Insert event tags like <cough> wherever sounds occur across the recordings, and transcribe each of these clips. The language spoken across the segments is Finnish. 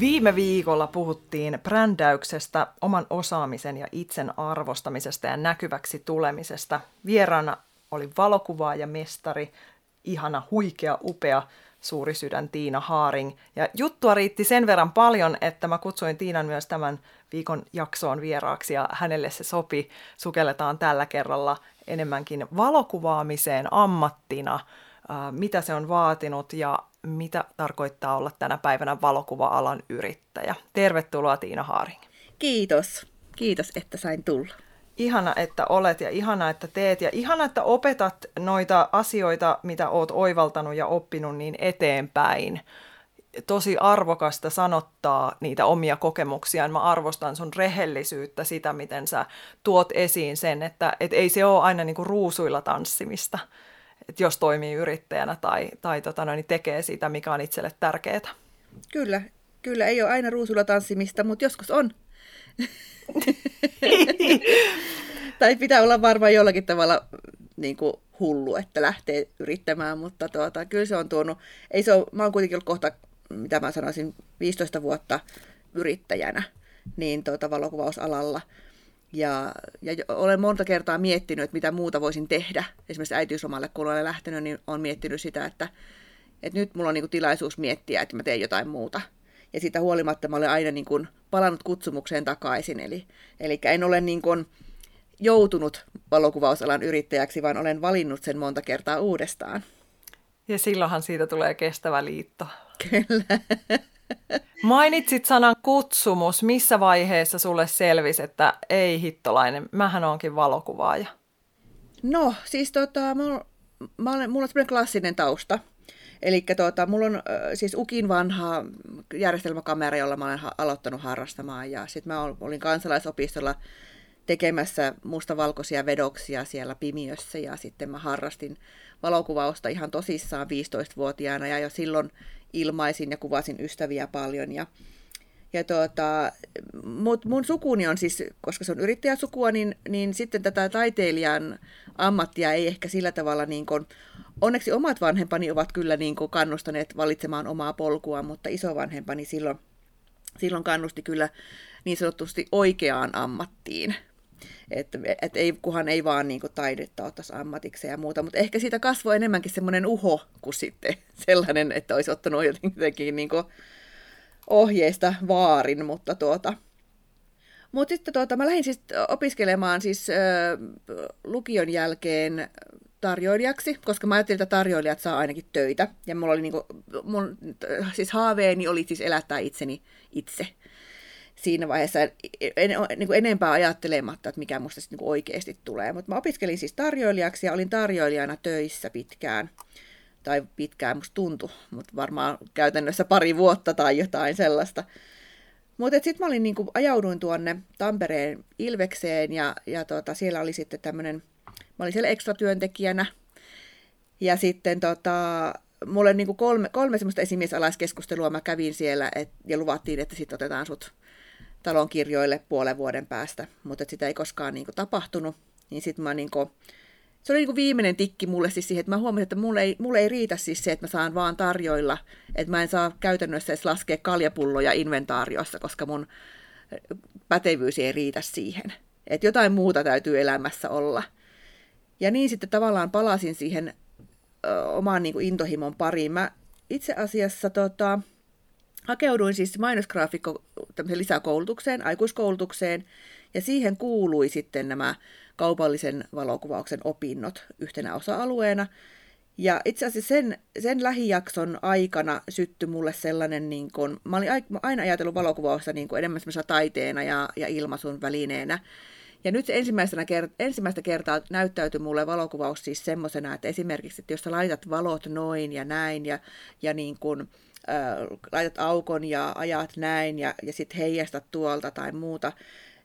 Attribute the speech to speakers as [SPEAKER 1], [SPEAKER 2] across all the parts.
[SPEAKER 1] Viime viikolla puhuttiin brändäyksestä, oman osaamisen ja itsen arvostamisesta ja näkyväksi tulemisesta. Vieraana oli valokuvaaja mestari, ihana, huikea, upea, suuri sydän Tiina Haaring. Ja juttua riitti sen verran paljon, että mä kutsuin Tiinan myös tämän viikon jaksoon vieraaksi ja hänelle se sopi. Sukelletaan tällä kerralla enemmänkin valokuvaamiseen ammattina, mitä se on vaatinut ja mitä tarkoittaa olla tänä päivänä valokuva-alan yrittäjä. Tervetuloa Tiina Haaring.
[SPEAKER 2] Kiitos. Kiitos, että sain tulla.
[SPEAKER 1] Ihana, että olet ja ihana, että teet ja ihana, että opetat noita asioita, mitä oot oivaltanut ja oppinut niin eteenpäin. Tosi arvokasta sanottaa niitä omia kokemuksia. Mä arvostan sun rehellisyyttä, sitä miten sä tuot esiin sen, että et ei se ole aina niinku ruusuilla tanssimista että jos toimii yrittäjänä tai, tai tota noin, niin tekee sitä, mikä on itselle tärkeää.
[SPEAKER 2] Kyllä, kyllä ei ole aina ruusulla tanssimista, mutta joskus on. <laughs> tai pitää olla varmaan jollakin tavalla niin kuin hullu, että lähtee yrittämään, mutta tuota, kyllä se on tuonut, ei se ole, mä oon kuitenkin ollut kohta, mitä mä sanoisin, 15 vuotta yrittäjänä, niin tuota, valokuvausalalla – ja, ja olen monta kertaa miettinyt, että mitä muuta voisin tehdä. Esimerkiksi äitiyslomalle, kun olen lähtenyt, niin olen miettinyt sitä, että, että nyt mulla on niin tilaisuus miettiä, että mä teen jotain muuta. Ja siitä huolimatta mä olen aina niin kuin palannut kutsumukseen takaisin. Eli, eli en ole niin kuin joutunut valokuvausalan yrittäjäksi, vaan olen valinnut sen monta kertaa uudestaan.
[SPEAKER 1] Ja silloinhan siitä tulee kestävä liitto.
[SPEAKER 2] Kyllä.
[SPEAKER 1] Mainitsit sanan kutsumus. Missä vaiheessa sulle selvisi, että ei hittolainen, mähän onkin valokuvaaja?
[SPEAKER 2] No, siis tota, mulla, mulla on semmoinen klassinen tausta. Eli tota, mulla on siis Ukin vanha järjestelmäkamera, jolla mä olen ha- aloittanut harrastamaan. Ja sitten mä olin kansalaisopistolla tekemässä mustavalkoisia vedoksia siellä Pimiössä ja sitten mä harrastin valokuvausta ihan tosissaan 15-vuotiaana ja jo silloin ilmaisin ja kuvasin ystäviä paljon. Ja, ja tuota, mut mun sukuni on siis, koska se on yrittäjäsukua, niin, niin sitten tätä taiteilijan ammattia ei ehkä sillä tavalla niin kuin, onneksi omat vanhempani ovat kyllä niin kuin kannustaneet valitsemaan omaa polkua, mutta isovanhempani silloin, silloin kannusti kyllä niin sanotusti oikeaan ammattiin. Että et ei, kuhan ei vaan niin kuin, taidetta ottaisi ammatikseen ja muuta, mutta ehkä siitä kasvoi enemmänkin semmoinen uho kuin sitten <laughs> sellainen, että olisi ottanut jotenkin niin kuin, ohjeista vaarin, mutta tuota, mutta sitten tuota, mä lähdin siis opiskelemaan siis äh, lukion jälkeen tarjoilijaksi, koska mä ajattelin, että tarjoilijat saa ainakin töitä. Ja mulla oli niinku, mun, siis haaveeni oli siis elättää itseni itse siinä vaiheessa en, en, niin kuin enempää ajattelematta, että mikä musta niin kuin oikeasti tulee. Mutta mä opiskelin siis tarjoilijaksi ja olin tarjoilijana töissä pitkään. Tai pitkään musta tuntui, mutta varmaan käytännössä pari vuotta tai jotain sellaista. Mutta sitten mä olin, niin kuin, ajauduin tuonne Tampereen Ilvekseen ja, ja tota, siellä oli sitten tämmöinen, mä olin siellä ekstratyöntekijänä. Ja sitten tota, mulle niin kuin kolme, kolme semmoista esimiesalaiskeskustelua mä kävin siellä et, ja luvattiin, että sitten otetaan sut talon kirjoille puolen vuoden päästä, mutta sitä ei koskaan niin kuin, tapahtunut. Niin sit mä niin kuin, se oli niin kuin viimeinen tikki mulle siis siihen, että mä huomasin, että mulle ei, mulle ei riitä siis se, että mä saan vaan tarjoilla, että mä en saa käytännössä edes laskea kaljapulloja inventaariossa, koska mun pätevyys ei riitä siihen. Että jotain muuta täytyy elämässä olla. Ja niin sitten tavallaan palasin siihen ö, omaan niin kuin intohimon pariin. Mä itse asiassa tota, Hakeuduin siis mainosgraafikko lisäkoulutukseen, aikuiskoulutukseen, ja siihen kuului sitten nämä kaupallisen valokuvauksen opinnot yhtenä osa-alueena. Ja itse asiassa sen, sen lähijakson aikana syttyi mulle sellainen, niin kun, mä olin aina ajatellut valokuvausta niin enemmän taiteena ja, ja ilmaisun välineenä. Ja nyt se ensimmäisenä kert- ensimmäistä kertaa näyttäytyi mulle valokuvaus siis semmoisena, että esimerkiksi, että jos sä laitat valot noin ja näin ja, ja niin kuin, äh, laitat aukon ja ajat näin ja, ja sitten heijastat tuolta tai muuta,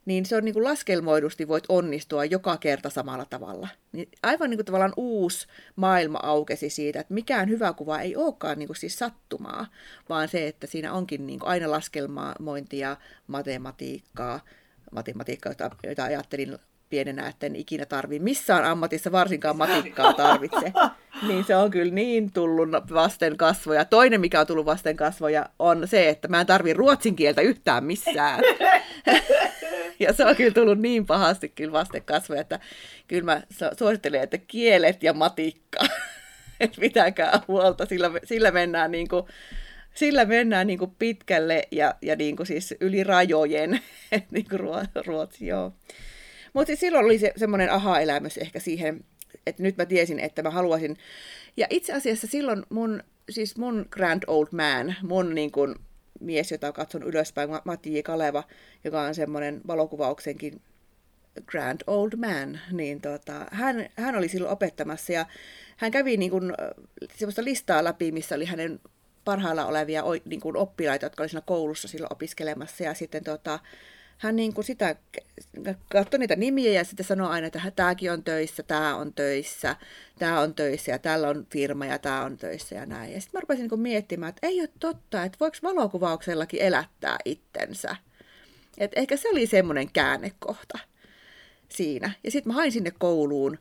[SPEAKER 2] niin se on niin kuin laskelmoidusti voit onnistua joka kerta samalla tavalla. Niin aivan niin kuin tavallaan uusi maailma aukesi siitä, että mikään hyvä kuva ei olekaan niin kuin siis sattumaa, vaan se, että siinä onkin niin kuin aina laskelmointia, matematiikkaa, matematiikkaa, jota, jota ajattelin pienenä, että en ikinä tarvi missään ammatissa varsinkaan matikkaa tarvitse. Niin se on kyllä niin tullut vasten kasvoja. Toinen, mikä on tullut vasten kasvoja, on se, että mä en tarvi ruotsin kieltä yhtään missään. ja se on kyllä tullut niin pahasti kyllä vasten kasvoja, että kyllä mä suosittelen, että kielet ja matikka, että pitäkää huolta, sillä, sillä mennään niin kuin, sillä mennään niin kuin pitkälle ja, ja niin kuin siis yli rajojen, niin kuin ruotsi, joo. Mutta siis silloin oli se, semmoinen aha-elämys ehkä siihen, että nyt mä tiesin, että mä haluaisin. Ja itse asiassa silloin mun, siis mun grand old man, mun niin kuin mies, jota katson ylöspäin, Matti J. Kaleva, joka on semmoinen valokuvauksenkin grand old man, niin tota, hän, hän oli silloin opettamassa ja hän kävi niin kuin, semmoista listaa läpi, missä oli hänen parhailla olevia niin kuin oppilaita, jotka oli siinä koulussa silloin opiskelemassa ja sitten tota, hän niin kuin sitä katsoi niitä nimiä ja sitten sanoi aina, että tämäkin on töissä, tämä on töissä, tämä on töissä ja tällä on firma ja tämä on töissä ja näin. Ja sitten mä rupesin niin kuin miettimään, että ei ole totta, että voiko valokuvauksellakin elättää itsensä. Että ehkä se oli semmoinen käännekohta siinä. Ja sitten mä hain sinne kouluun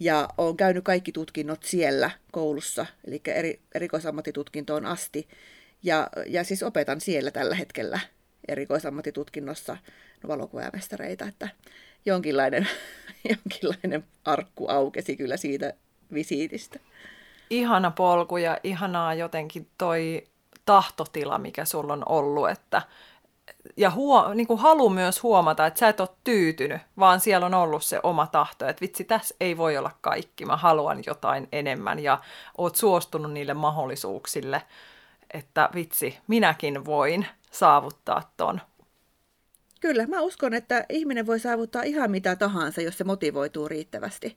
[SPEAKER 2] ja olen käynyt kaikki tutkinnot siellä koulussa, eli eri, erikoisammattitutkintoon asti. Ja, ja siis opetan siellä tällä hetkellä erikoisammattitutkinnossa valokuvamestareita, että jonkinlainen, <laughs> jonkinlainen arkku aukesi kyllä siitä visiitistä.
[SPEAKER 1] Ihana polku ja ihanaa jotenkin toi tahtotila, mikä sulla on ollut, että ja huo, niin kuin halu myös huomata, että sä et ole tyytynyt, vaan siellä on ollut se oma tahto, että vitsi, tässä ei voi olla kaikki, mä haluan jotain enemmän ja oot suostunut niille mahdollisuuksille, että vitsi, minäkin voin saavuttaa ton.
[SPEAKER 2] Kyllä, mä uskon, että ihminen voi saavuttaa ihan mitä tahansa, jos se motivoituu riittävästi.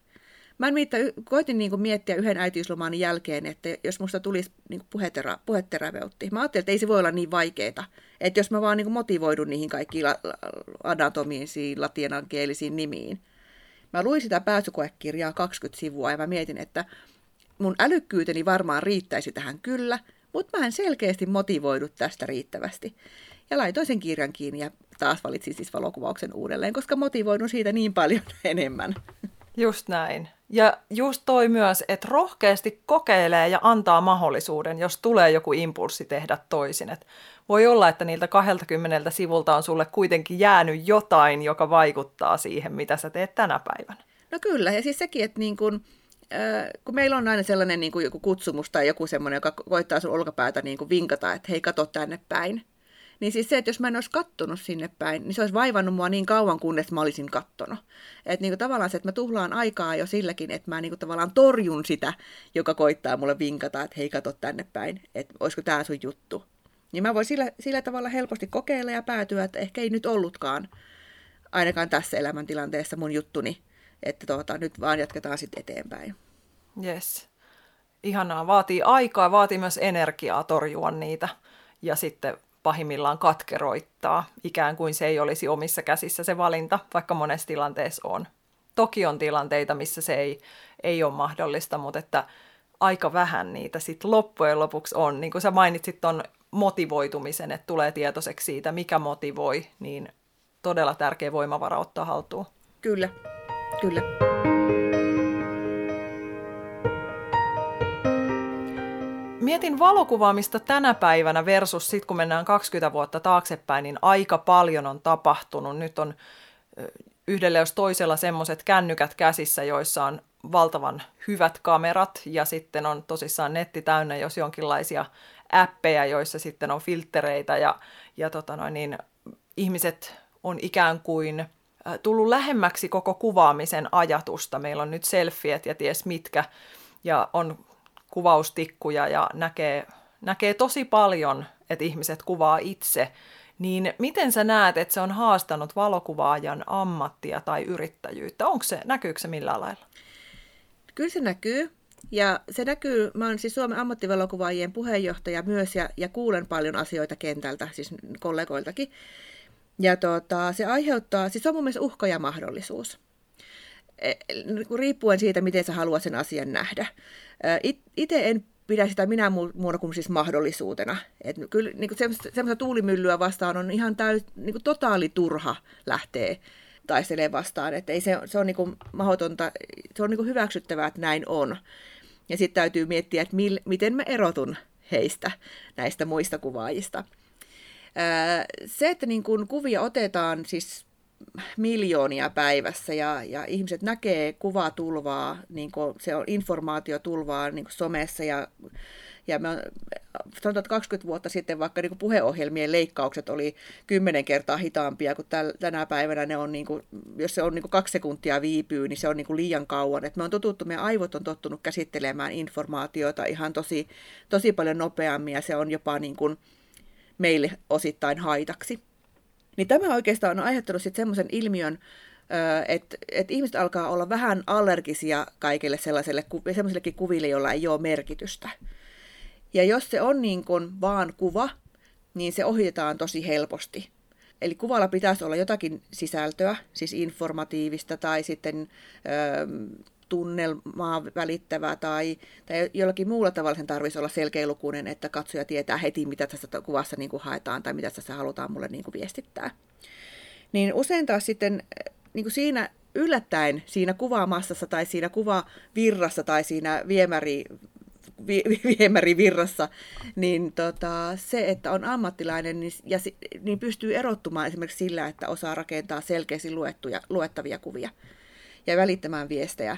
[SPEAKER 2] Mä niitä, koitin niin miettiä yhden äitiysloman jälkeen, että jos musta tulisi niin puhetera, puheterapeutti. Mä ajattelin, että ei se voi olla niin vaikeaa. Että jos mä vaan niin motivoidun niihin kaikkiin la, anatomisiin, latinankielisiin nimiin. Mä luin sitä pääsykoekirjaa 20 sivua ja mä mietin, että mun älykkyyteni varmaan riittäisi tähän kyllä – mutta mä en selkeästi motivoidu tästä riittävästi. Ja laitoin sen kirjan kiinni ja taas valitsin siis valokuvauksen uudelleen, koska motivoidun siitä niin paljon <laughs> enemmän.
[SPEAKER 1] Just näin. Ja just toi myös, että rohkeasti kokeilee ja antaa mahdollisuuden, jos tulee joku impulssi tehdä toisin. Et voi olla, että niiltä 20 sivulta on sulle kuitenkin jäänyt jotain, joka vaikuttaa siihen, mitä sä teet tänä päivänä.
[SPEAKER 2] No kyllä, ja siis sekin, että niin kun kun meillä on aina sellainen niin kuin joku kutsumus tai joku semmoinen, joka koittaa sun olkapäätä niin kuin vinkata, että hei, kato tänne päin. Niin siis se, että jos mä en olisi kattonut sinne päin, niin se olisi vaivannut mua niin kauan, kunnes mä olisin kattonut. Että niin kuin tavallaan se, että mä tuhlaan aikaa jo silläkin, että mä niin kuin tavallaan torjun sitä, joka koittaa mulle vinkata, että hei, kato tänne päin, että olisiko tämä sun juttu. Niin mä voin sillä, sillä tavalla helposti kokeilla ja päätyä, että ehkä ei nyt ollutkaan ainakaan tässä elämäntilanteessa mun juttuni että tuota, nyt vaan jatketaan sitten eteenpäin.
[SPEAKER 1] Yes. Ihanaa. Vaatii aikaa, vaatii myös energiaa torjua niitä ja sitten pahimmillaan katkeroittaa, ikään kuin se ei olisi omissa käsissä se valinta, vaikka monessa tilanteessa on. Toki on tilanteita, missä se ei, ei ole mahdollista, mutta että aika vähän niitä sitten loppujen lopuksi on. Niin kuin sä mainitsit tuon motivoitumisen, että tulee tietoiseksi siitä, mikä motivoi, niin todella tärkeä voimavara ottaa haltuun.
[SPEAKER 2] Kyllä. Kyllä.
[SPEAKER 1] Mietin valokuvaamista tänä päivänä versus sitten kun mennään 20 vuotta taaksepäin, niin aika paljon on tapahtunut. Nyt on yhdelle jos toisella semmoiset kännykät käsissä, joissa on valtavan hyvät kamerat ja sitten on tosissaan netti täynnä, jos jonkinlaisia appeja, joissa sitten on filtreitä ja, ja tota noin, niin ihmiset on ikään kuin – tullut lähemmäksi koko kuvaamisen ajatusta. Meillä on nyt selfiet ja ties mitkä, ja on kuvaustikkuja ja näkee, näkee tosi paljon, että ihmiset kuvaa itse Niin miten sä näet, että se on haastanut valokuvaajan ammattia tai yrittäjyyttä? Onko se, näkyykö se millään lailla?
[SPEAKER 2] Kyllä se näkyy. Ja se näkyy, mä olen siis Suomen ammattivalokuvaajien puheenjohtaja myös ja, ja kuulen paljon asioita kentältä, siis kollegoiltakin. Ja tota, se aiheuttaa, siis se on mun mielestä uhka ja mahdollisuus. E, niinku riippuen siitä, miten sä haluat sen asian nähdä. Itse en pidä sitä minä muuna kuin siis mahdollisuutena. Et kyllä niin kuin semmoista tuulimyllyä vastaan on ihan täys, niin kuin totaali turha lähteä taistelee vastaan. Että ei se, se on niin kuin mahdotonta, se on niin kuin hyväksyttävää, että näin on. Ja sitten täytyy miettiä, että mil, miten mä erotun heistä, näistä muista kuvaajista. Se, että niin kuin kuvia otetaan siis miljoonia päivässä ja, ja ihmiset näkee kuvatulvaa, niin kuin se on informaatiotulvaa niin kuin somessa ja ja me on, sanotaan, että 20 vuotta sitten vaikka niin puheohjelmien leikkaukset oli kymmenen kertaa hitaampia kuin täl, tänä päivänä ne on, niin kuin, jos se on niin kuin kaksi sekuntia viipyy, niin se on niin kuin liian kauan. Et me on totuttu, meidän aivot on tottunut käsittelemään informaatiota ihan tosi, tosi paljon nopeammin ja se on jopa niin kuin meille osittain haitaksi. Niin tämä oikeastaan on aiheuttanut sitten semmoisen ilmiön, että et ihmiset alkaa olla vähän allergisia kaikille sellaiselle, sellaisillekin kuville, joilla ei ole merkitystä. Ja jos se on niin kuin vaan kuva, niin se ohitetaan tosi helposti. Eli kuvalla pitäisi olla jotakin sisältöä, siis informatiivista tai sitten tunnelmaa välittävää tai, tai jollakin muulla tavalla sen tarvitsisi olla selkeälukuinen, että katsoja tietää heti, mitä tässä kuvassa niin kuin haetaan tai mitä tässä halutaan mulle niin kuin viestittää. Niin usein taas sitten niin kuin siinä yllättäen siinä kuvaamassassa tai siinä kuvavirrassa tai siinä viemäri <laughs> viemärivirrassa, niin tota, se, että on ammattilainen, niin, ja, niin pystyy erottumaan esimerkiksi sillä, että osaa rakentaa selkeästi luettuja, luettavia kuvia ja välittämään viestejä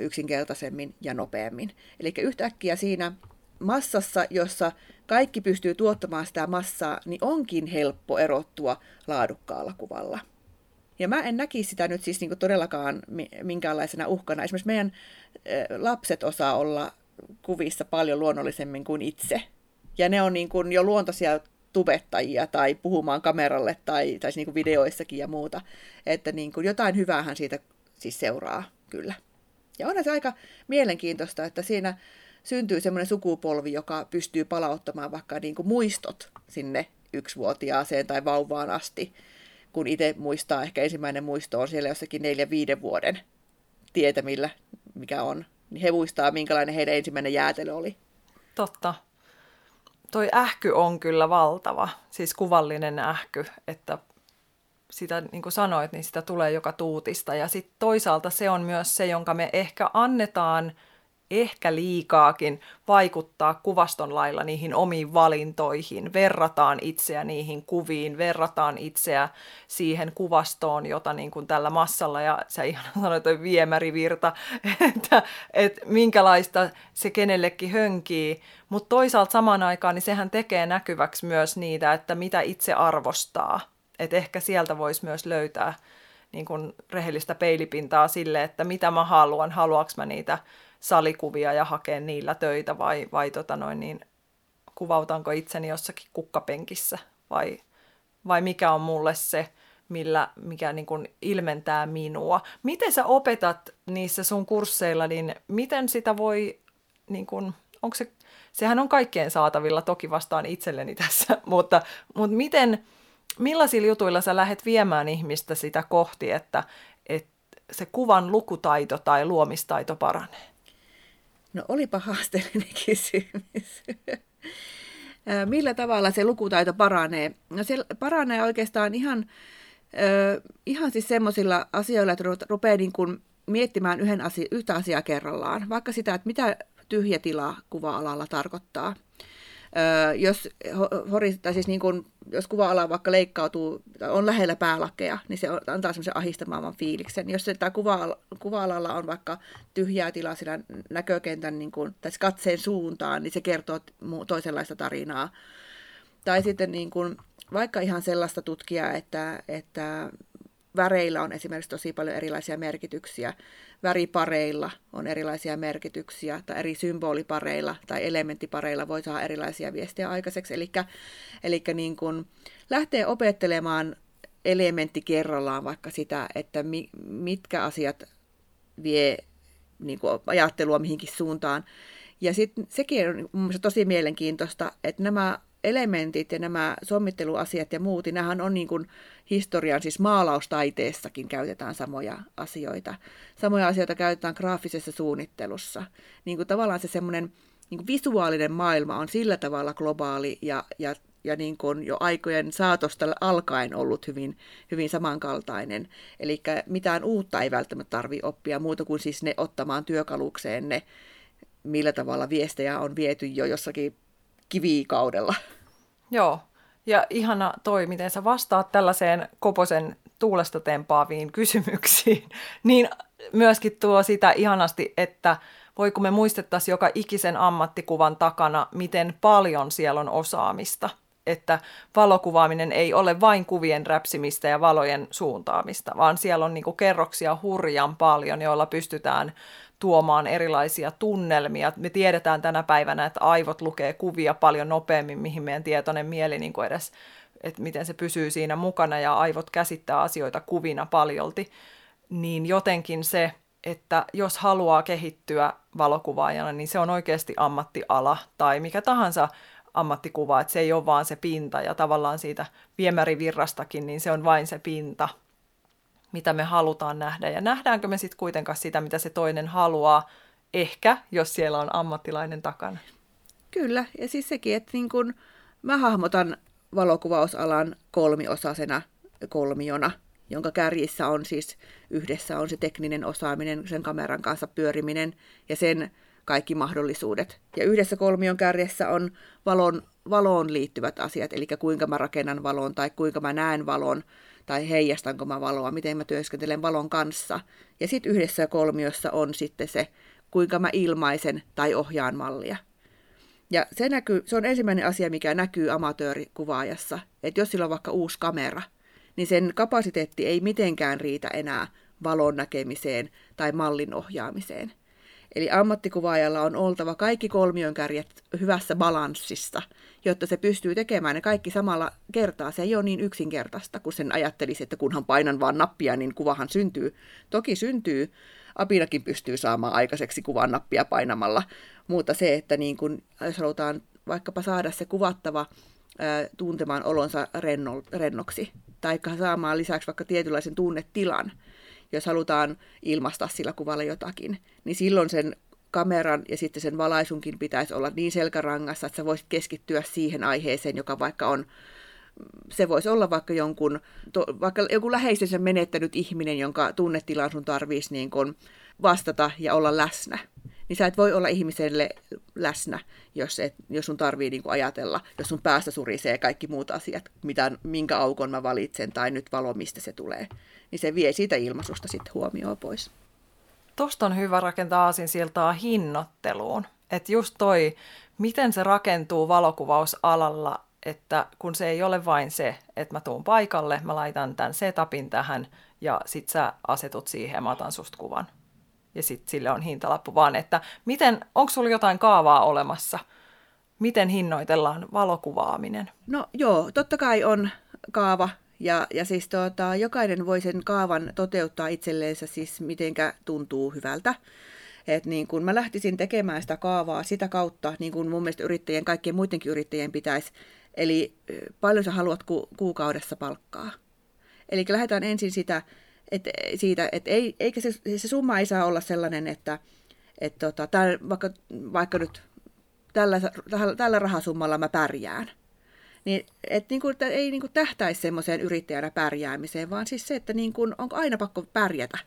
[SPEAKER 2] yksinkertaisemmin ja nopeammin. Eli yhtäkkiä siinä massassa, jossa kaikki pystyy tuottamaan sitä massaa, niin onkin helppo erottua laadukkaalla kuvalla. Ja mä en näkisi sitä nyt siis niin todellakaan minkäänlaisena uhkana. Esimerkiksi meidän lapset osaa olla kuvissa paljon luonnollisemmin kuin itse. Ja ne on niin kuin jo luontaisia tubettajia tai puhumaan kameralle tai, tai niin kuin videoissakin ja muuta. Että niin kuin jotain hyväähän siitä siis seuraa kyllä. Ja on se aika mielenkiintoista, että siinä syntyy semmoinen sukupolvi, joka pystyy palauttamaan vaikka niin kuin muistot sinne yksivuotiaaseen tai vauvaan asti, kun itse muistaa, ehkä ensimmäinen muisto on siellä jossakin neljä viiden vuoden tietämillä, mikä on niin he muistaa, minkälainen heidän ensimmäinen jäätelö oli.
[SPEAKER 1] Totta. Toi ähky on kyllä valtava, siis kuvallinen ähky, että sitä, niin kuin sanoit, niin sitä tulee joka tuutista. Ja sitten toisaalta se on myös se, jonka me ehkä annetaan – ehkä liikaakin vaikuttaa kuvaston lailla niihin omiin valintoihin. Verrataan itseä niihin kuviin, verrataan itseä siihen kuvastoon, jota niin kuin tällä massalla, ja sä ihan <laughs> sanoit toi viemärivirta, <laughs> että, että minkälaista se kenellekin hönkii. Mutta toisaalta samaan aikaan niin sehän tekee näkyväksi myös niitä, että mitä itse arvostaa. Että ehkä sieltä voisi myös löytää niin kuin rehellistä peilipintaa sille, että mitä mä haluan, haluanko mä niitä salikuvia ja hakea niillä töitä vai, vai tota noin, niin, kuvautanko itseni jossakin kukkapenkissä vai, vai mikä on mulle se, millä, mikä niin kuin ilmentää minua. Miten sä opetat niissä sun kursseilla, niin miten sitä voi, niin kuin, onko se, sehän on kaikkien saatavilla, toki vastaan itselleni tässä, <laughs> mutta, mutta miten, millaisilla jutuilla sä lähdet viemään ihmistä sitä kohti, että, että se kuvan lukutaito tai luomistaito paranee?
[SPEAKER 2] No olipa haasteellinen <laughs> kysymys. Millä tavalla se lukutaito paranee? No se paranee oikeastaan ihan, ihan siis semmoisilla asioilla, että rupeaa niin kuin miettimään yhden asia, yhtä asiaa kerrallaan. Vaikka sitä, että mitä tyhjä tila kuva-alalla tarkoittaa jos, tai siis niin kun, jos kuva-ala vaikka leikkautuu, on lähellä päälakea, niin se antaa semmoisen ahistamaavan fiiliksen. Jos se tämä kuva, kuva-alalla on vaikka tyhjää tilaa siinä näkökentän niin kun, tai katseen suuntaan, niin se kertoo toisenlaista tarinaa. Tai sitten niin kun, vaikka ihan sellaista tutkijaa, että, että väreillä on esimerkiksi tosi paljon erilaisia merkityksiä. Väripareilla on erilaisia merkityksiä, tai eri symbolipareilla tai elementtipareilla voi saada erilaisia viestiä aikaiseksi. Eli niin kun lähtee opettelemaan elementti kerrallaan vaikka sitä, että mi, mitkä asiat vie niin kuin ajattelua mihinkin suuntaan. Ja sitten sekin on mun tosi mielenkiintoista, että nämä elementit ja nämä sommitteluasiat ja muut, niin nämähän on niin kuin historian, siis maalaustaiteessakin käytetään samoja asioita. Samoja asioita käytetään graafisessa suunnittelussa. Niin kuin tavallaan se semmoinen niin kuin visuaalinen maailma on sillä tavalla globaali ja, ja, ja niin kuin jo aikojen saatosta alkaen ollut hyvin, hyvin samankaltainen. Eli mitään uutta ei välttämättä tarvitse oppia muuta kuin siis ne ottamaan työkalukseen ne, millä tavalla viestejä on viety jo jossakin kivikaudella.
[SPEAKER 1] Joo, ja ihana toi, miten sä vastaat tällaiseen Koposen tuulesta tempaaviin kysymyksiin, <laughs> niin myöskin tuo sitä ihanasti, että voi kun me muistettaisiin joka ikisen ammattikuvan takana, miten paljon siellä on osaamista. Että valokuvaaminen ei ole vain kuvien räpsimistä ja valojen suuntaamista, vaan siellä on niinku kerroksia hurjan paljon, joilla pystytään tuomaan erilaisia tunnelmia. Me tiedetään tänä päivänä, että aivot lukee kuvia paljon nopeammin, mihin meidän tietoinen mieli niin kuin edes, että miten se pysyy siinä mukana ja aivot käsittää asioita kuvina paljolti. Niin jotenkin se, että jos haluaa kehittyä valokuvaajana, niin se on oikeasti ammattiala tai mikä tahansa ammattikuva, että se ei ole vaan se pinta ja tavallaan siitä viemärivirrastakin, niin se on vain se pinta – mitä me halutaan nähdä. Ja nähdäänkö me sitten kuitenkaan sitä, mitä se toinen haluaa, ehkä, jos siellä on ammattilainen takana.
[SPEAKER 2] Kyllä, ja siis sekin, että niin kun mä hahmotan valokuvausalan kolmiosaisena kolmiona, jonka kärjissä on siis yhdessä on se tekninen osaaminen, sen kameran kanssa pyöriminen ja sen kaikki mahdollisuudet. Ja yhdessä kolmion kärjessä on valon, valoon liittyvät asiat, eli kuinka mä rakennan valon tai kuinka mä näen valon tai heijastanko mä valoa, miten mä työskentelen valon kanssa. Ja sitten yhdessä kolmiossa on sitten se, kuinka mä ilmaisen tai ohjaan mallia. Ja se, näkyy, se on ensimmäinen asia, mikä näkyy amatöörikuvaajassa, että jos sillä on vaikka uusi kamera, niin sen kapasiteetti ei mitenkään riitä enää valon näkemiseen tai mallin ohjaamiseen – Eli ammattikuvaajalla on oltava kaikki kolmion kärjet hyvässä balanssissa, jotta se pystyy tekemään ne kaikki samalla kertaa. Se ei ole niin yksinkertaista, kun sen ajattelisi, että kunhan painan vaan nappia, niin kuvahan syntyy. Toki syntyy, apinakin pystyy saamaan aikaiseksi kuvan nappia painamalla, mutta se, että niin kun, jos halutaan vaikkapa saada se kuvattava ää, tuntemaan olonsa renno, rennoksi, tai saamaan lisäksi vaikka tietynlaisen tunnetilan, jos halutaan ilmaista sillä kuvalla jotakin, niin silloin sen kameran ja sitten sen valaisunkin pitäisi olla niin selkärangassa, että sä voisit keskittyä siihen aiheeseen, joka vaikka on, se voisi olla vaikka jonkun, to, vaikka joku läheisensä menettänyt ihminen, jonka tunnetilan sun tarvitsisi niin kun vastata ja olla läsnä. Niin sä et voi olla ihmiselle läsnä, jos, et, jos sun tarvii niin ajatella, jos sun päässä surisee kaikki muut asiat, mitä, minkä aukon mä valitsen tai nyt valo, mistä se tulee niin se vie siitä ilmaisusta sitten huomioon pois.
[SPEAKER 1] Tuosta on hyvä rakentaa siltaa hinnoitteluun. Että just toi, miten se rakentuu valokuvausalalla, että kun se ei ole vain se, että mä tuun paikalle, mä laitan tämän setupin tähän ja sit sä asetut siihen ja mä otan susta kuvan. Ja sitten sille on hintalappu, vaan että miten, onko sulla jotain kaavaa olemassa? Miten hinnoitellaan valokuvaaminen?
[SPEAKER 2] No joo, totta kai on kaava ja, ja siis tuota, jokainen voi sen kaavan toteuttaa itselleensä siis mitenkä tuntuu hyvältä. Et niin kun mä lähtisin tekemään sitä kaavaa sitä kautta, niin kuin mun mielestä yrittäjien, kaikkien muidenkin yrittäjien pitäisi, eli paljon sä haluat ku, kuukaudessa palkkaa. Eli lähdetään ensin sitä, et, siitä, että ei, eikä se, se summa ei saa olla sellainen, että et tota, tämän, vaikka, vaikka nyt tällä, tällä rahasummalla mä pärjään – niin, et niin kuin, että ei niin kuin tähtäisi semmoiseen yrittäjänä pärjäämiseen, vaan siis se, että niin kuin, onko aina pakko pärjätä.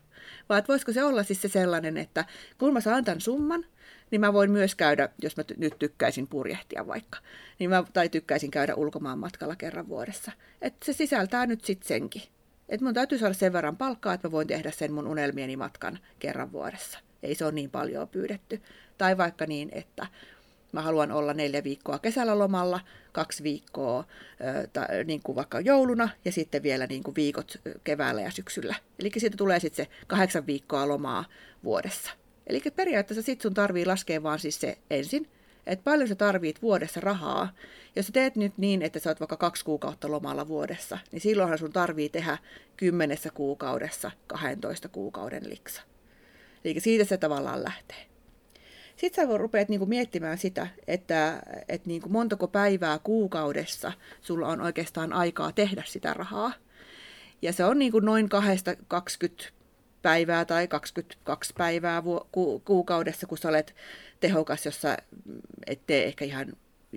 [SPEAKER 2] Vaan voisiko se olla siis se sellainen, että kun mä saan tämän summan, niin mä voin myös käydä, jos mä nyt tykkäisin purjehtia vaikka, niin mä, tai tykkäisin käydä ulkomaan matkalla kerran vuodessa. Että se sisältää nyt sitten senkin. Että mun täytyy saada sen verran palkkaa, että mä voin tehdä sen mun unelmieni matkan kerran vuodessa. Ei se ole niin paljon pyydetty. Tai vaikka niin, että Mä haluan olla neljä viikkoa kesällä lomalla, kaksi viikkoa ta, niin kuin vaikka jouluna ja sitten vielä niin kuin viikot keväällä ja syksyllä. Eli siitä tulee sitten se kahdeksan viikkoa lomaa vuodessa. Eli periaatteessa sit sun tarvii laskea vaan siis se ensin, että paljon sä tarvit vuodessa rahaa. Jos sä teet nyt niin, että sä oot vaikka kaksi kuukautta lomalla vuodessa, niin silloinhan sun tarvii tehdä kymmenessä kuukaudessa 12 kuukauden liksa. Eli siitä se tavallaan lähtee. Sitten sä rupeat niinku miettimään sitä, että, että niinku montako päivää kuukaudessa sulla on oikeastaan aikaa tehdä sitä rahaa. Ja se on niinku noin 20 päivää tai 22 päivää ku- kuukaudessa, kun sä olet tehokas, jossa et tee ehkä ihan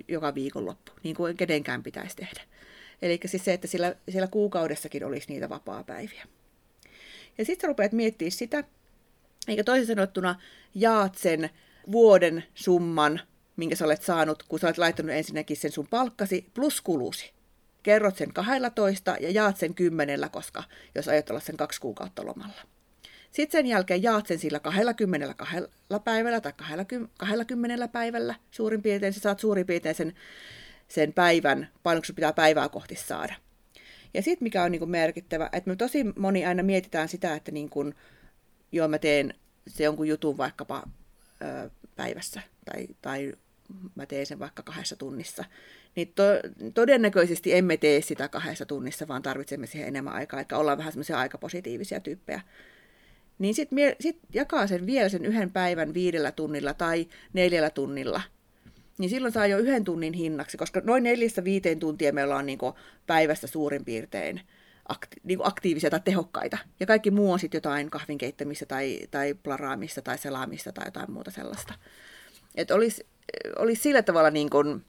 [SPEAKER 2] joka viikonloppu, niin kuin kenenkään pitäisi tehdä. Eli siis se, että siellä, siellä kuukaudessakin olisi niitä vapaa-päiviä. Ja sitten sä rupeat miettimään sitä, eikä toisin sanottuna jaat sen vuoden summan, minkä sä olet saanut, kun sä olet laittanut ensinnäkin sen sun palkkasi plus kulusi. Kerrot sen 12 ja jaat sen kymmenellä, koska jos aiot olla sen kaksi kuukautta lomalla. Sitten sen jälkeen jaat sen sillä 22 päivällä tai 20 päivällä suurin piirtein. Sä saat suurin piirtein sen, sen päivän, paljonko sun pitää päivää kohti saada. Ja sitten mikä on niin merkittävä, että me tosi moni aina mietitään sitä, että niin kuin, joo mä teen se jonkun jutun vaikkapa päivässä tai, tai mä teen sen vaikka kahdessa tunnissa, niin to, todennäköisesti emme tee sitä kahdessa tunnissa, vaan tarvitsemme siihen enemmän aikaa, että ollaan vähän semmoisia aikapositiivisia tyyppejä niin sitten sit jakaa sen vielä sen yhden päivän viidellä tunnilla tai neljällä tunnilla. Niin silloin saa jo yhden tunnin hinnaksi, koska noin neljästä viiteen tuntia meillä on niin päivästä suurin piirtein akti- niin aktiivisia tai tehokkaita. Ja kaikki muu on sitten jotain kahvin keittämistä tai, tai plaraamista tai selaamista tai jotain muuta sellaista. Että olisi, olisi sillä tavalla niin kuin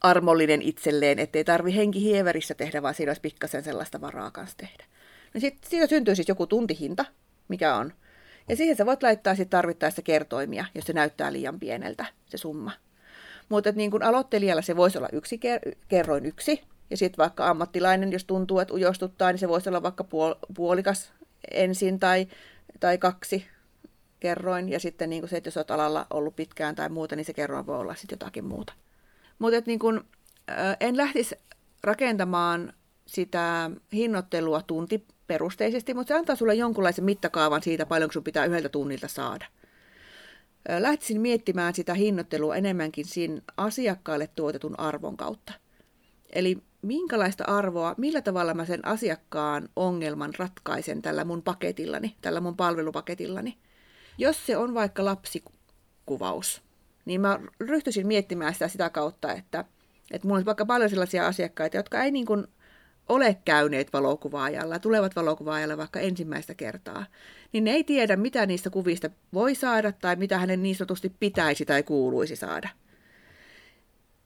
[SPEAKER 2] armollinen itselleen, ettei tarvi henki hieverissä tehdä, vaan siinä olisi pikkasen sellaista varaa kanssa tehdä. No sit, siitä syntyy siis joku tuntihinta, mikä on. Ja siihen sä voit laittaa sitten tarvittaessa kertoimia, jos se näyttää liian pieneltä, se summa. Mutta niin aloittelijalla se voisi olla yksi ker- kerroin yksi, ja sitten vaikka ammattilainen, jos tuntuu, että ujostuttaa, niin se voisi olla vaikka puol- puolikas ensin tai, tai kaksi kerroin. Ja sitten niin se, että jos olet alalla ollut pitkään tai muuta, niin se kerroin voi olla sitten jotakin muuta. Mutta niin en lähtisi rakentamaan sitä hinnoittelua tunti perusteisesti, mutta se antaa sulle jonkunlaisen mittakaavan siitä, paljonko sun pitää yhdeltä tunnilta saada. Lähtisin miettimään sitä hinnoittelua enemmänkin siinä asiakkaalle tuotetun arvon kautta. Eli minkälaista arvoa, millä tavalla mä sen asiakkaan ongelman ratkaisen tällä mun paketillani, tällä mun palvelupaketillani. Jos se on vaikka lapsikuvaus, niin mä ryhtyisin miettimään sitä sitä kautta, että, että mulla on vaikka paljon sellaisia asiakkaita, jotka ei niin kuin ole käyneet valokuvaajalla, tulevat valokuvaajalla vaikka ensimmäistä kertaa, niin ne ei tiedä, mitä niistä kuvista voi saada tai mitä hänen niin sanotusti pitäisi tai kuuluisi saada.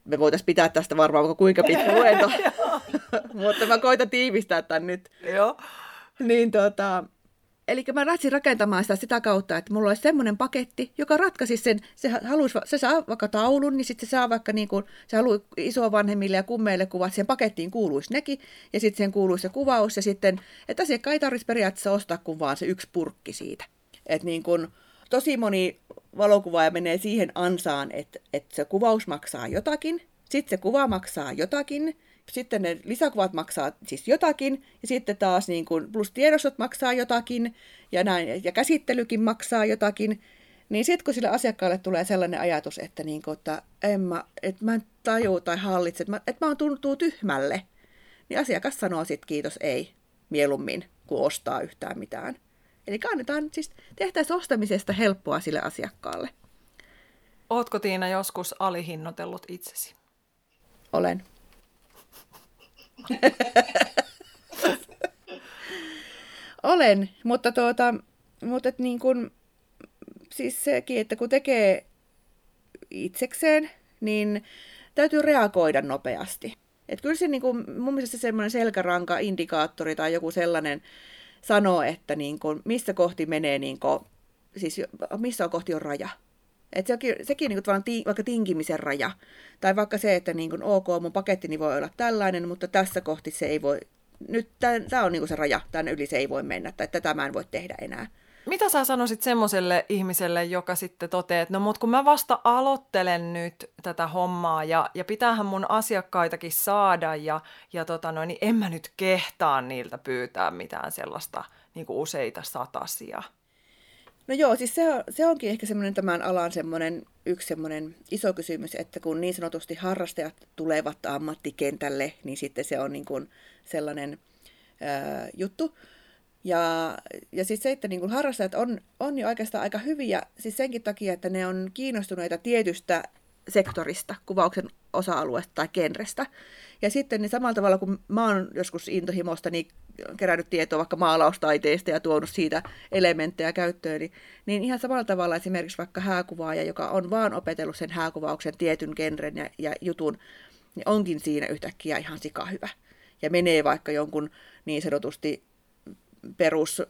[SPEAKER 2] Me voitaisiin pitää tästä varmaan kuinka pitkä <laughs> luento, mutta mä koitan tiivistää tämän nyt.
[SPEAKER 1] Joo.
[SPEAKER 2] Niin tota, Eli mä lähdin rakentamaan sitä sitä kautta, että mulla olisi semmoinen paketti, joka ratkaisi sen, se, haluaisi, se saa vaikka taulun, niin sitten se saa vaikka niin kuin, se haluaa isovanhemmille ja kummeille kuvat, siihen pakettiin kuuluisi nekin, ja sitten siihen kuuluisi se kuvaus, ja sitten, että asiakkaan ei tarvitsisi periaatteessa ostaa kuin vaan se yksi purkki siitä. Että niin kuin, tosi moni valokuvaaja menee siihen ansaan, että, että se kuvaus maksaa jotakin, sitten se kuva maksaa jotakin, sitten ne lisäkuvat maksaa siis jotakin, ja sitten taas niin kuin, plus tiedostot maksaa jotakin, ja, näin, ja käsittelykin maksaa jotakin, niin sitten kun sille asiakkaalle tulee sellainen ajatus, että, niin kuin, että, en mä, että mä en tai hallitse, että mä, että mä oon tuntuu tyhmälle, niin asiakas sanoo sitten kiitos ei mieluummin, kuin ostaa yhtään mitään. Eli annetaan, siis tehtäisiin ostamisesta helppoa sille asiakkaalle.
[SPEAKER 1] Ootko Tiina joskus alihinnoitellut itsesi?
[SPEAKER 2] Olen. <laughs> Olen, mutta, tuota, mutta et niin kun, siis sekin, että kun tekee itsekseen, niin täytyy reagoida nopeasti. Et kyllä se niin kun, mun mielestä se semmoinen selkäranka, indikaattori tai joku sellainen sanoo, että niin kun, missä kohti menee, niin kun, siis missä on kohti on raja. Et sekin, sekin niin kuin, vaikka tinkimisen raja. Tai vaikka se, että niin kuin, ok, mun pakettini voi olla tällainen, mutta tässä kohti se ei voi, nyt tämä on niin kuin se raja, tänne yli se ei voi mennä, tai tätä mä en voi tehdä enää.
[SPEAKER 1] Mitä sä sanoisit semmoiselle ihmiselle, joka sitten toteaa, että no mut kun mä vasta aloittelen nyt tätä hommaa ja, ja pitäähän mun asiakkaitakin saada ja, ja tota noin, niin en mä nyt kehtaa niiltä pyytää mitään sellaista niin kuin useita satasia.
[SPEAKER 2] No joo, siis se, on, se onkin ehkä semmoinen tämän alan semmoinen, yksi semmoinen iso kysymys, että kun niin sanotusti harrastajat tulevat ammattikentälle, niin sitten se on niin kuin sellainen ää, juttu. Ja, ja siis se, että niin kuin harrastajat on, on jo oikeastaan aika hyviä, siis senkin takia, että ne on kiinnostuneita tietystä sektorista, kuvauksen osa-alueesta tai genrestä. Ja sitten niin samalla tavalla kuin mä oon joskus intohimosta niin kerännyt tietoa vaikka maalaustaiteesta ja tuonut siitä elementtejä käyttöön, niin, niin ihan samalla tavalla esimerkiksi vaikka hääkuvaaja, joka on vaan opetellut sen hääkuvauksen tietyn genren ja, ja jutun, niin onkin siinä yhtäkkiä ihan sika hyvä. Ja menee vaikka jonkun niin sanotusti perus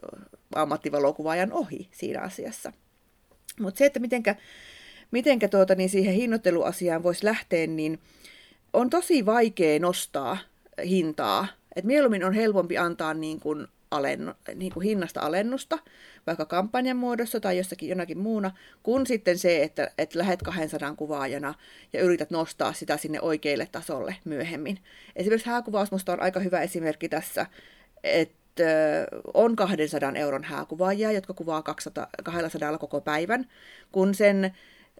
[SPEAKER 2] ammattivalokuvaajan ohi siinä asiassa. Mutta se, että mitenkä, mitenkä tuota, niin siihen hinnoitteluasiaan voisi lähteä, niin on tosi vaikea nostaa hintaa. Et mieluummin on helpompi antaa niin kuin alennu, niin kuin hinnasta alennusta, vaikka kampanjan muodossa tai jossakin jonakin muuna, kun sitten se, että, että lähet 200 kuvaajana ja yrität nostaa sitä sinne oikealle tasolle myöhemmin. Esimerkiksi hääkuvaus on aika hyvä esimerkki tässä, että on 200 euron hääkuvaajia, jotka kuvaa 200, 200 koko päivän, kun sen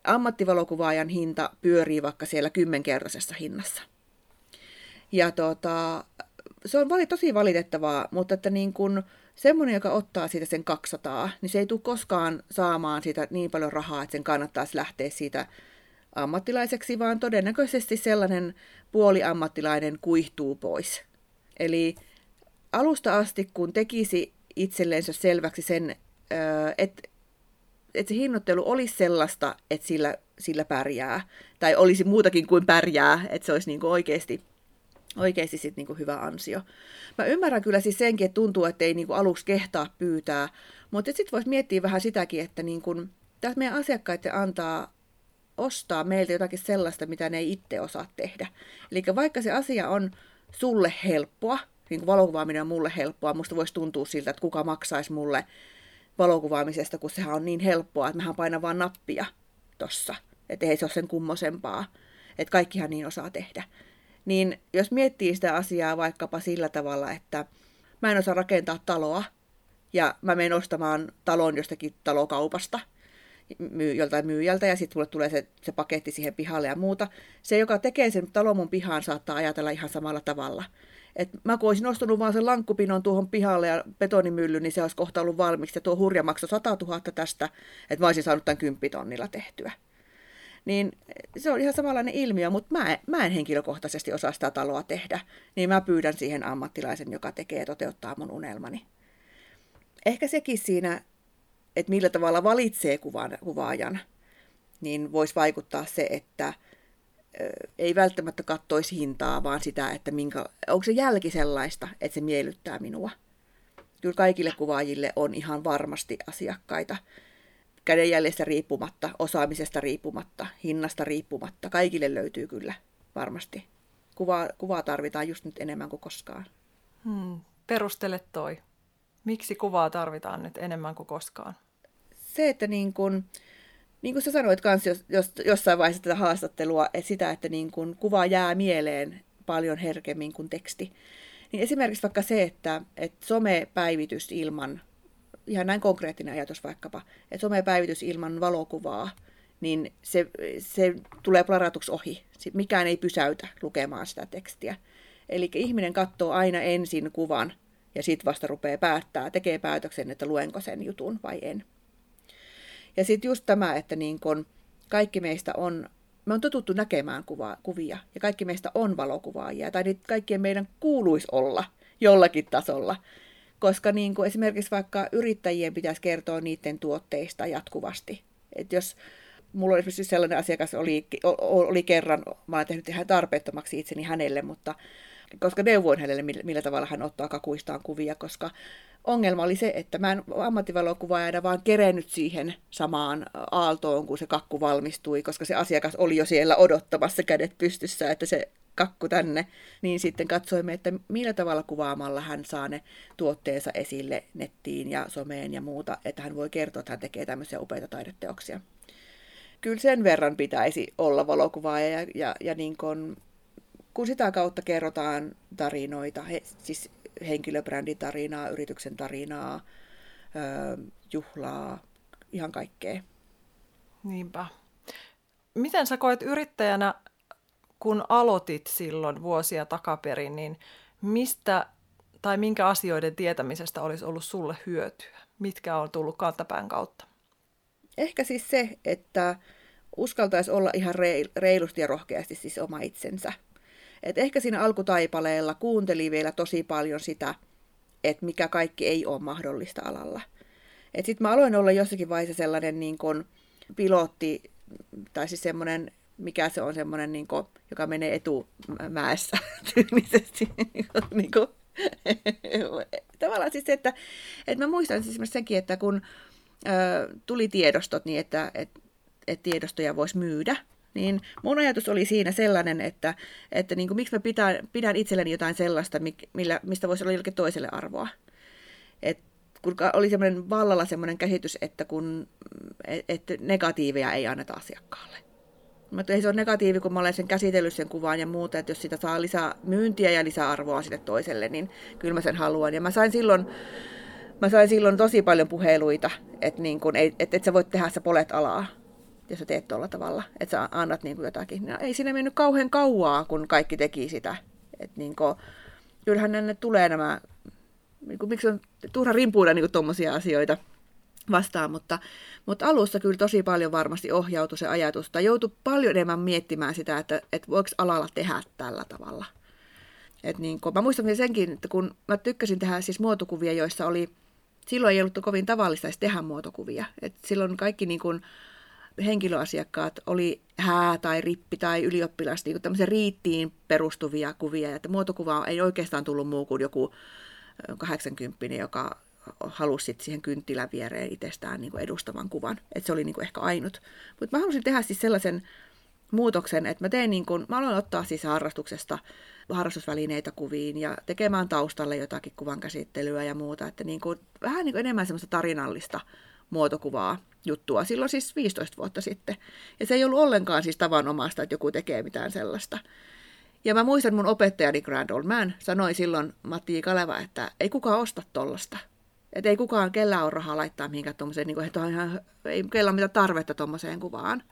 [SPEAKER 2] ammattivalokuvaajan hinta pyörii vaikka siellä kymmenkertaisessa hinnassa. Ja tota, se on vali, tosi valitettavaa, mutta että niin kun semmoinen, joka ottaa siitä sen 200, niin se ei tule koskaan saamaan siitä niin paljon rahaa, että sen kannattaisi lähteä siitä ammattilaiseksi, vaan todennäköisesti sellainen puoliammattilainen kuihtuu pois. Eli alusta asti, kun tekisi itselleensä selväksi sen, että että se hinnoittelu olisi sellaista, että sillä, sillä pärjää. Tai olisi muutakin kuin pärjää, että se olisi niin kuin oikeasti, oikeasti sit niin kuin hyvä ansio. Mä ymmärrän kyllä siis senkin, että tuntuu, että ei niin kuin aluksi kehtaa pyytää. Mutta sitten voisi miettiä vähän sitäkin, että niin kuin, tässä meidän asiakkaiden antaa ostaa meiltä jotakin sellaista, mitä ne ei itse osaa tehdä. Eli vaikka se asia on sulle helppoa, niin kuin valokuvaaminen on mulle helppoa. Musta voisi tuntua siltä, että kuka maksaisi mulle valokuvaamisesta, kun sehän on niin helppoa, että mähän painan vaan nappia tossa. Että ei se ole sen kummosempaa. Että kaikkihan niin osaa tehdä. Niin jos miettii sitä asiaa vaikkapa sillä tavalla, että mä en osaa rakentaa taloa, ja mä menen ostamaan talon jostakin talokaupasta, myy, joltain myyjältä ja sitten mulle tulee se, se paketti siihen pihalle ja muuta. Se, joka tekee sen talon mun pihaan, saattaa ajatella ihan samalla tavalla. Et mä kun olisin ostanut vaan sen lankkupinon tuohon pihalle ja betonimylly, niin se olisi kohta ollut valmiiksi. Ja tuo hurja maksoi 100 000 tästä, että mä olisin saanut tämän kymppitonnilla tehtyä. Niin se on ihan samanlainen ilmiö, mutta mä, mä en henkilökohtaisesti osaa sitä taloa tehdä. Niin mä pyydän siihen ammattilaisen, joka tekee ja toteuttaa mun unelmani. Ehkä sekin siinä, että millä tavalla valitsee kuvan, kuvaajan, niin voisi vaikuttaa se, että – ei välttämättä kattoisi hintaa, vaan sitä, että minkä, onko se jälki sellaista, että se miellyttää minua. Kyllä kaikille kuvaajille on ihan varmasti asiakkaita. Kädenjäljestä riippumatta, osaamisesta riippumatta, hinnasta riippumatta. Kaikille löytyy kyllä varmasti. Kuvaa, kuvaa tarvitaan just nyt enemmän kuin koskaan.
[SPEAKER 1] Hmm. Perustele toi. Miksi kuvaa tarvitaan nyt enemmän kuin koskaan?
[SPEAKER 2] Se, että niin kun, niin kuin sä sanoit kans jos, jos, jossain vaiheessa tätä haastattelua, että sitä, että niin kuin kuva jää mieleen paljon herkemmin kuin teksti. Niin esimerkiksi vaikka se, että, että somepäivitys ilman, ihan näin konkreettinen ajatus vaikkapa, että somepäivitys ilman valokuvaa, niin se, se tulee plaratuksi ohi. Mikään ei pysäytä lukemaan sitä tekstiä. Eli ihminen katsoo aina ensin kuvan ja sitten vasta rupeaa päättää, tekee päätöksen, että luenko sen jutun vai en. Ja sitten just tämä, että niin kun kaikki meistä on, me on totuttu näkemään kuva, kuvia ja kaikki meistä on valokuvaajia tai niitä kaikkien meidän kuuluisi olla jollakin tasolla. Koska niin kuin esimerkiksi vaikka yrittäjien pitäisi kertoa niiden tuotteista jatkuvasti. Että jos mulla oli esimerkiksi sellainen asiakas oli, oli kerran, mä olen tehnyt ihan tarpeettomaksi itseni hänelle, mutta koska neuvoin hänelle, millä tavalla hän ottaa kakuistaan kuvia, koska ongelma oli se, että mä en ammattivalokuvaajana vaan kerennyt siihen samaan aaltoon, kun se kakku valmistui, koska se asiakas oli jo siellä odottamassa kädet pystyssä, että se kakku tänne, niin sitten katsoimme, että millä tavalla kuvaamalla hän saa ne tuotteensa esille nettiin ja someen ja muuta, että hän voi kertoa, että hän tekee tämmöisiä upeita taideteoksia. Kyllä sen verran pitäisi olla valokuvaa ja, ja, ja niin kun, kun sitä kautta kerrotaan tarinoita, he, siis henkilöbrändin tarinaa, yrityksen tarinaa, juhlaa, ihan kaikkea.
[SPEAKER 1] Niinpä. Miten sä koet yrittäjänä, kun aloitit silloin vuosia takaperin, niin mistä tai minkä asioiden tietämisestä olisi ollut sulle hyötyä? Mitkä on tullut kantapään kautta?
[SPEAKER 2] Ehkä siis se, että uskaltaisi olla ihan reilusti ja rohkeasti siis oma itsensä. Et ehkä siinä alkutaipaleella kuunteli vielä tosi paljon sitä, että mikä kaikki ei ole mahdollista alalla. Sitten mä aloin olla jossakin vaiheessa sellainen niin kun pilotti, tai siis semmoinen, mikä se on semmoinen, niin kun, joka menee etumäessä <laughs> tyylisesti. niin kun, <laughs> tavallaan siis se, että, että mä muistan siis senkin, että kun ö, tuli tiedostot niin, että, että, että tiedostoja voisi myydä, niin mun ajatus oli siinä sellainen, että, että niin kuin, miksi mä pidän, pidän itselleni jotain sellaista, millä, mistä voisi olla jollekin toiselle arvoa. Et kun oli semmoinen vallalla semmoinen käsitys, että kun, että negatiivia ei anneta asiakkaalle. Mutta ei se ole negatiivi, kun mä olen sen käsitellyt sen kuvan ja muuta, että jos sitä saa lisää myyntiä ja lisää arvoa sille toiselle, niin kyllä mä sen haluan. Ja mä sain silloin, mä sain silloin tosi paljon puheluita, että, niin kun, et, et, et sä voit tehdä sä polet alaa jos sä teet tuolla tavalla, että sä annat niin kuin jotakin. No, ei siinä mennyt kauhean kauaa, kun kaikki teki sitä. Et niin kuin, kyllähän ne tulee nämä, niin kuin, miksi on turha rimpuida niin tuommoisia asioita vastaan, mutta, mutta alussa kyllä tosi paljon varmasti ohjautui se ajatus, tai joutui paljon enemmän miettimään sitä, että, että voiko alalla tehdä tällä tavalla. Et niin kun, mä muistan senkin, että kun mä tykkäsin tehdä siis muotokuvia, joissa oli, silloin ei ollut kovin tavallista edes tehdä muotokuvia. Et silloin kaikki niin kun, henkilöasiakkaat oli hää tai rippi tai ylioppilas, niin tämmöisiä riittiin perustuvia kuvia, että muotokuva ei oikeastaan tullut muu kuin joku 80 joka halusi siihen kynttilän viereen itsestään niin kuin edustavan kuvan. Että se oli niin kuin ehkä ainut. Mutta mä halusin tehdä siis sellaisen muutoksen, että mä tein niin kuin, mä aloin ottaa siis harrastuksesta harrastusvälineitä kuviin ja tekemään taustalle jotakin kuvan käsittelyä ja muuta, että niin kuin, vähän niin kuin enemmän semmoista tarinallista muotokuvaa juttua silloin siis 15 vuotta sitten. Ja se ei ollut ollenkaan siis tavanomaista, että joku tekee mitään sellaista. Ja mä muistan mun opettajani Grand Old Man sanoi silloin Matti Kaleva, että ei kukaan osta tollasta. Että ei kukaan, kellä ole rahaa laittaa mihinkään tuommoiseen, niin että on ihan, ei kellä ole mitään tarvetta tuommoiseen kuvaan.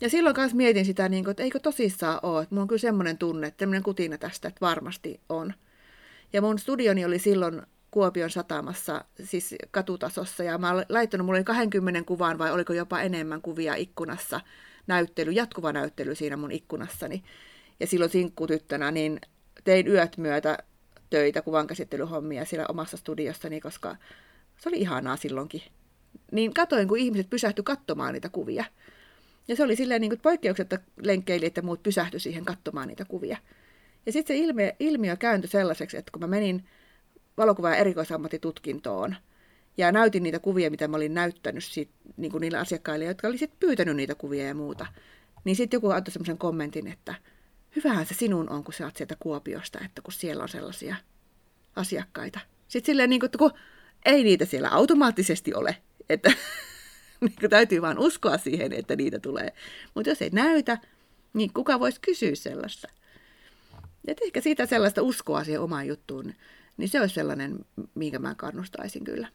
[SPEAKER 2] Ja silloin kanssa mietin sitä, niin kuin, että eikö tosissaan ole, että mulla on kyllä semmoinen tunne, että semmoinen kutina tästä, että varmasti on. Ja mun studioni oli silloin Kuopion satamassa, siis katutasossa, ja mä olen laittanut, mulla oli 20 kuvaan vai oliko jopa enemmän kuvia ikkunassa, näyttely, jatkuva näyttely siinä mun ikkunassani. Ja silloin sinkkutyttönä niin tein yöt myötä töitä, kuvankäsittelyhommia siellä omassa studiossani, koska se oli ihanaa silloinkin. Niin katoin, kun ihmiset pysähtyi katsomaan niitä kuvia. Ja se oli silleen niin kuin poikkeuksetta lenkkeili, että muut pysähtyi siihen katsomaan niitä kuvia. Ja sitten se ilmiö, ilmiö kääntyi sellaiseksi, että kun mä menin valokuva- ja erikoisammattitutkintoon. Ja näytin niitä kuvia, mitä mä olin näyttänyt sit, niin kuin niille asiakkaille, jotka oli pyytänyt niitä kuvia ja muuta. Niin sitten joku antoi semmoisen kommentin, että hyvähän se sinun on, kun sä oot sieltä Kuopiosta, että kun siellä on sellaisia asiakkaita. Sitten silleen, niin kuin, että kun ei niitä siellä automaattisesti ole, että <laughs> niin kuin täytyy vaan uskoa siihen, että niitä tulee. Mutta jos ei näytä, niin kuka voisi kysyä sellaista? Et ehkä siitä sellaista uskoa siihen omaan juttuun niin se olisi sellainen, minkä mä kannustaisin kyllä.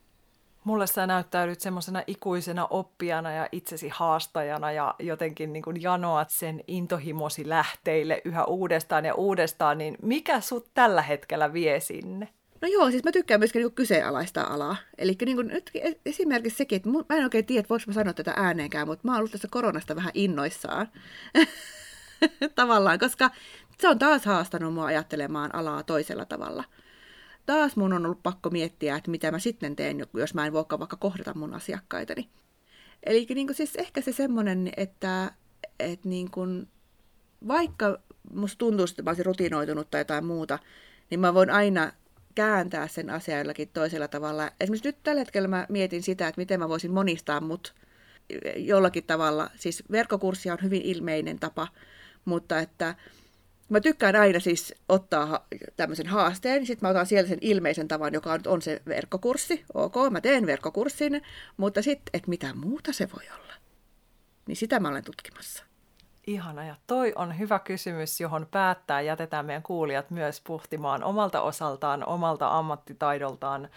[SPEAKER 1] Mulle sä näyttäydyt semmoisena ikuisena oppijana ja itsesi haastajana ja jotenkin niin kuin janoat sen intohimosi lähteille yhä uudestaan ja uudestaan, niin mikä sut tällä hetkellä vie sinne?
[SPEAKER 2] No joo, siis mä tykkään myöskin niin kyseenalaistaa alaa. Eli niin nyt esimerkiksi sekin, että mä en oikein tiedä, voiko mä sanoa tätä ääneenkään, mutta mä oon ollut tästä koronasta vähän innoissaan. <laughs> Tavallaan, koska se on taas haastanut mua ajattelemaan alaa toisella tavalla – taas mun on ollut pakko miettiä, että mitä mä sitten teen, jos mä en voikaan vaikka kohdata mun asiakkaitani. Eli niin kuin siis ehkä se semmoinen, että, että niin kuin, vaikka musta tuntuu, että mä olisin rutinoitunut tai jotain muuta, niin mä voin aina kääntää sen asian jollakin toisella tavalla. Esimerkiksi nyt tällä hetkellä mä mietin sitä, että miten mä voisin monistaa mut jollakin tavalla. Siis verkkokurssia on hyvin ilmeinen tapa, mutta että Mä tykkään aina siis ottaa tämmöisen haasteen, sitten mä otan sieltä sen ilmeisen tavan, joka on, on se verkkokurssi. Ok, mä teen verkkokurssin, mutta sitten, että mitä muuta se voi olla, niin sitä mä olen tutkimassa.
[SPEAKER 1] Ihana, ja toi on hyvä kysymys, johon päättää jätetään meidän kuulijat myös pohtimaan omalta osaltaan, omalta ammattitaidoltaan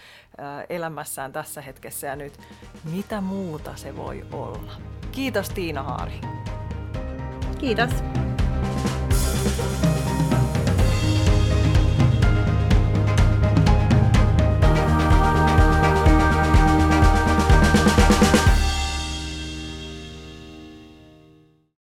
[SPEAKER 1] elämässään tässä hetkessä ja nyt, mitä muuta se voi olla. Kiitos Tiina Haari.
[SPEAKER 2] Kiitos.